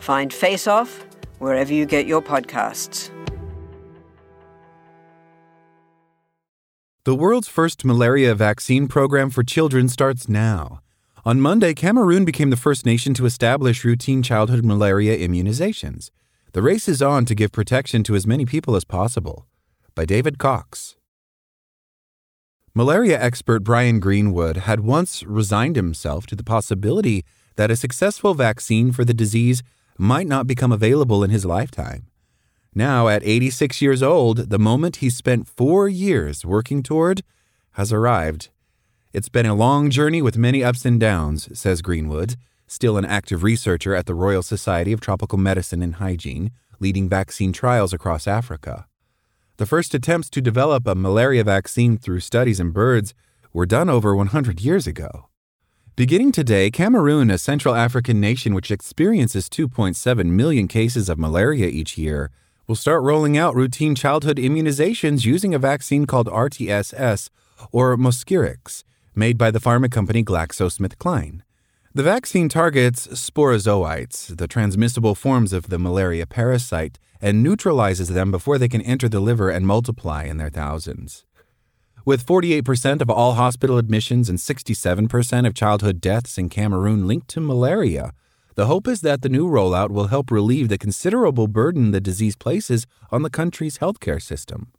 Find Face Off wherever you get your podcasts. The world's first malaria vaccine program for children starts now. On Monday, Cameroon became the first nation to establish routine childhood malaria immunizations. The race is on to give protection to as many people as possible. By David Cox. Malaria expert Brian Greenwood had once resigned himself to the possibility that a successful vaccine for the disease might not become available in his lifetime. Now, at 86 years old, the moment he spent four years working toward has arrived. It's been a long journey with many ups and downs, says Greenwood, still an active researcher at the Royal Society of Tropical Medicine and Hygiene, leading vaccine trials across Africa. The first attempts to develop a malaria vaccine through studies in birds were done over 100 years ago. Beginning today, Cameroon, a Central African nation which experiences 2.7 million cases of malaria each year, will start rolling out routine childhood immunizations using a vaccine called RTSS or Mosquirix, made by the pharma company GlaxoSmithKline. The vaccine targets sporozoites, the transmissible forms of the malaria parasite, and neutralizes them before they can enter the liver and multiply in their thousands. With 48% of all hospital admissions and 67% of childhood deaths in Cameroon linked to malaria, the hope is that the new rollout will help relieve the considerable burden the disease places on the country's healthcare system.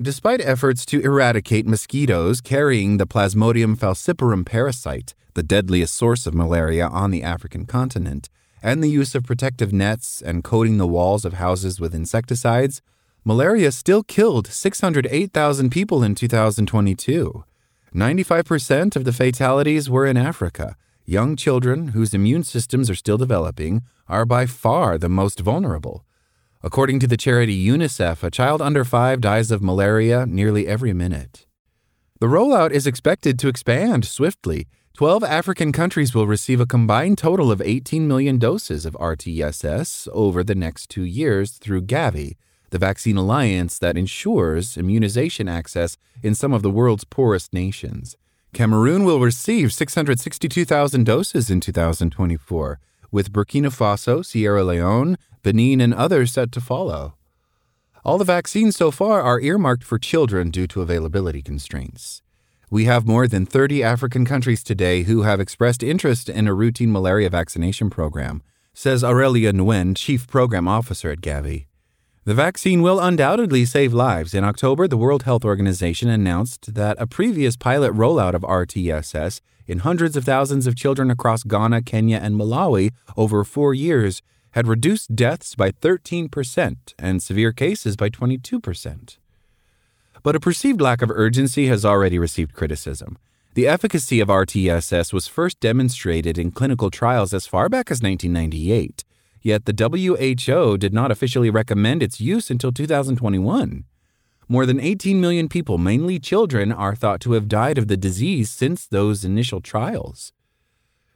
Despite efforts to eradicate mosquitoes carrying the Plasmodium falciparum parasite, the deadliest source of malaria on the African continent, and the use of protective nets and coating the walls of houses with insecticides, malaria still killed 608,000 people in 2022. 95% of the fatalities were in Africa, young children whose immune systems are still developing are by far the most vulnerable. According to the charity UNICEF, a child under five dies of malaria nearly every minute. The rollout is expected to expand swiftly. 12 African countries will receive a combined total of 18 million doses of RTSS over the next two years through Gavi, the vaccine alliance that ensures immunization access in some of the world's poorest nations. Cameroon will receive 662,000 doses in 2024, with Burkina Faso, Sierra Leone, Benin, and others set to follow. All the vaccines so far are earmarked for children due to availability constraints. We have more than 30 African countries today who have expressed interest in a routine malaria vaccination program, says Aurelia Nguyen, Chief Program Officer at Gavi. The vaccine will undoubtedly save lives. In October, the World Health Organization announced that a previous pilot rollout of RTSS in hundreds of thousands of children across Ghana, Kenya, and Malawi over four years had reduced deaths by 13% and severe cases by 22%. But a perceived lack of urgency has already received criticism. The efficacy of RTSS was first demonstrated in clinical trials as far back as 1998 Yet the WHO did not officially recommend its use until 2021. More than 18 million people, mainly children, are thought to have died of the disease since those initial trials.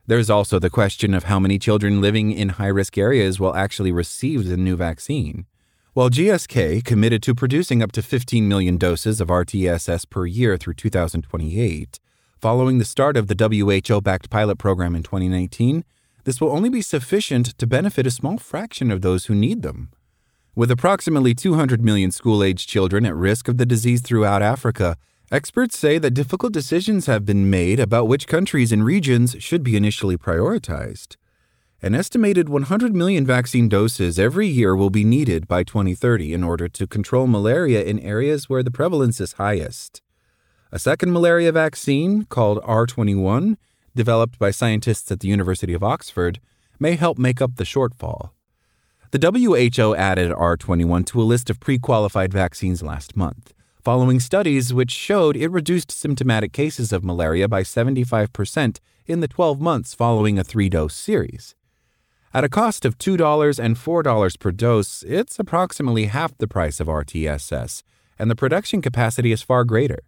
There's also the question of how many children living in high risk areas will actually receive the new vaccine. While GSK committed to producing up to 15 million doses of RTSS per year through 2028, following the start of the WHO backed pilot program in 2019, this will only be sufficient to benefit a small fraction of those who need them. With approximately 200 million school aged children at risk of the disease throughout Africa, experts say that difficult decisions have been made about which countries and regions should be initially prioritized. An estimated 100 million vaccine doses every year will be needed by 2030 in order to control malaria in areas where the prevalence is highest. A second malaria vaccine, called R21, developed by scientists at the University of Oxford, may help make up the shortfall. The WHO added R21 to a list of pre qualified vaccines last month, following studies which showed it reduced symptomatic cases of malaria by 75% in the 12 months following a three dose series. At a cost of $2 and $4 per dose, it's approximately half the price of RTSS, and the production capacity is far greater.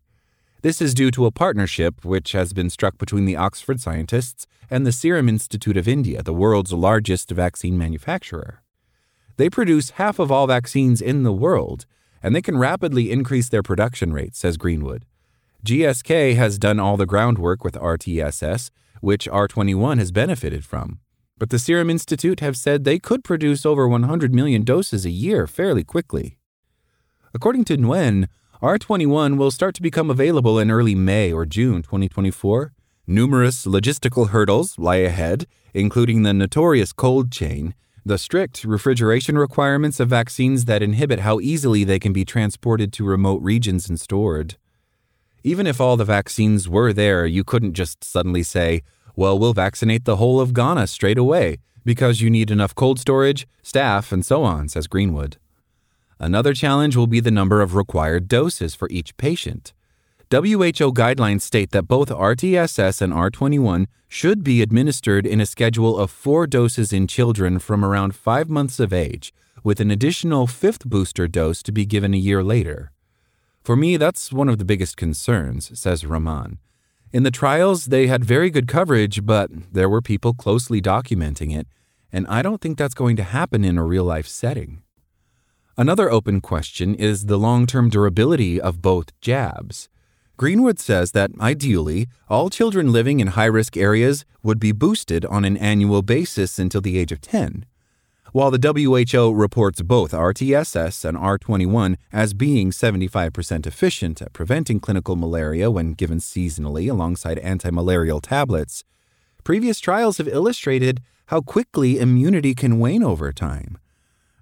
This is due to a partnership which has been struck between the Oxford scientists and the Serum Institute of India, the world's largest vaccine manufacturer. They produce half of all vaccines in the world, and they can rapidly increase their production rate, says Greenwood. GSK has done all the groundwork with RTSS, which R21 has benefited from. But the Serum Institute have said they could produce over 100 million doses a year fairly quickly. According to Nguyen, R21 will start to become available in early May or June 2024. Numerous logistical hurdles lie ahead, including the notorious cold chain, the strict refrigeration requirements of vaccines that inhibit how easily they can be transported to remote regions and stored. Even if all the vaccines were there, you couldn't just suddenly say, well, we'll vaccinate the whole of Ghana straight away because you need enough cold storage, staff, and so on, says Greenwood. Another challenge will be the number of required doses for each patient. WHO guidelines state that both RTSS and R21 should be administered in a schedule of four doses in children from around five months of age, with an additional fifth booster dose to be given a year later. For me, that's one of the biggest concerns, says Rahman. In the trials, they had very good coverage, but there were people closely documenting it, and I don't think that's going to happen in a real life setting. Another open question is the long term durability of both jabs. Greenwood says that ideally, all children living in high risk areas would be boosted on an annual basis until the age of 10 while the WHO reports both RTSS and R21 as being 75% efficient at preventing clinical malaria when given seasonally alongside antimalarial tablets, previous trials have illustrated how quickly immunity can wane over time.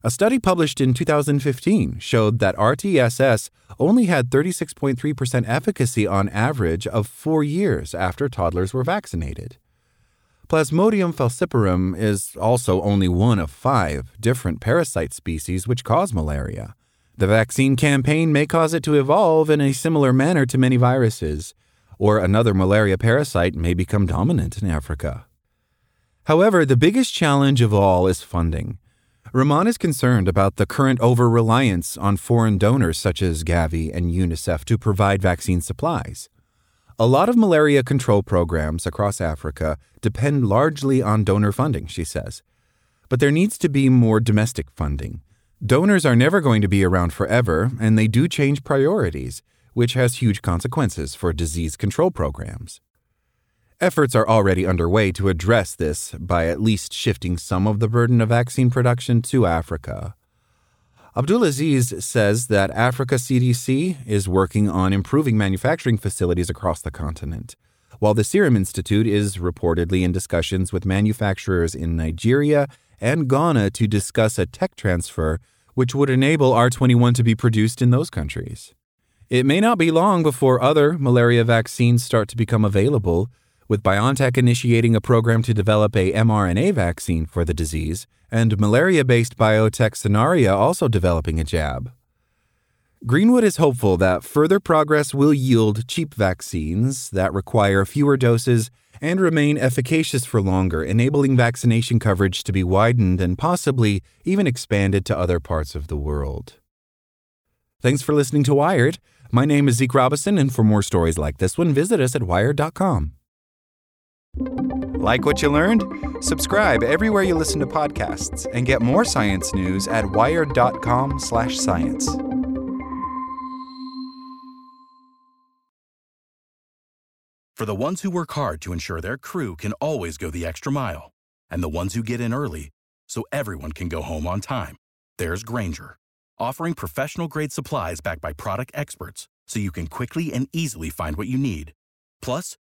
A study published in 2015 showed that RTSS only had 36.3% efficacy on average of four years after toddlers were vaccinated. Plasmodium falciparum is also only one of five different parasite species which cause malaria. The vaccine campaign may cause it to evolve in a similar manner to many viruses, or another malaria parasite may become dominant in Africa. However, the biggest challenge of all is funding. Rahman is concerned about the current over reliance on foreign donors such as Gavi and UNICEF to provide vaccine supplies. A lot of malaria control programs across Africa depend largely on donor funding, she says. But there needs to be more domestic funding. Donors are never going to be around forever, and they do change priorities, which has huge consequences for disease control programs. Efforts are already underway to address this by at least shifting some of the burden of vaccine production to Africa. Abdulaziz says that Africa CDC is working on improving manufacturing facilities across the continent, while the Serum Institute is reportedly in discussions with manufacturers in Nigeria and Ghana to discuss a tech transfer which would enable R21 to be produced in those countries. It may not be long before other malaria vaccines start to become available, with BioNTech initiating a program to develop a mRNA vaccine for the disease, and Maryland based biotech Sanaria also developing a jab. Greenwood is hopeful that further progress will yield cheap vaccines that require fewer doses and remain efficacious for longer, enabling vaccination coverage to be widened and possibly even expanded to other parts of the world. Thanks for listening to Wired. My name is Zeke Robison, and for more stories like this one, visit us at wired.com. Like what you learned? Subscribe everywhere you listen to podcasts and get more science news at wired.com/science. For the ones who work hard to ensure their crew can always go the extra mile, and the ones who get in early so everyone can go home on time, there's Grainger, offering professional-grade supplies backed by product experts so you can quickly and easily find what you need. Plus,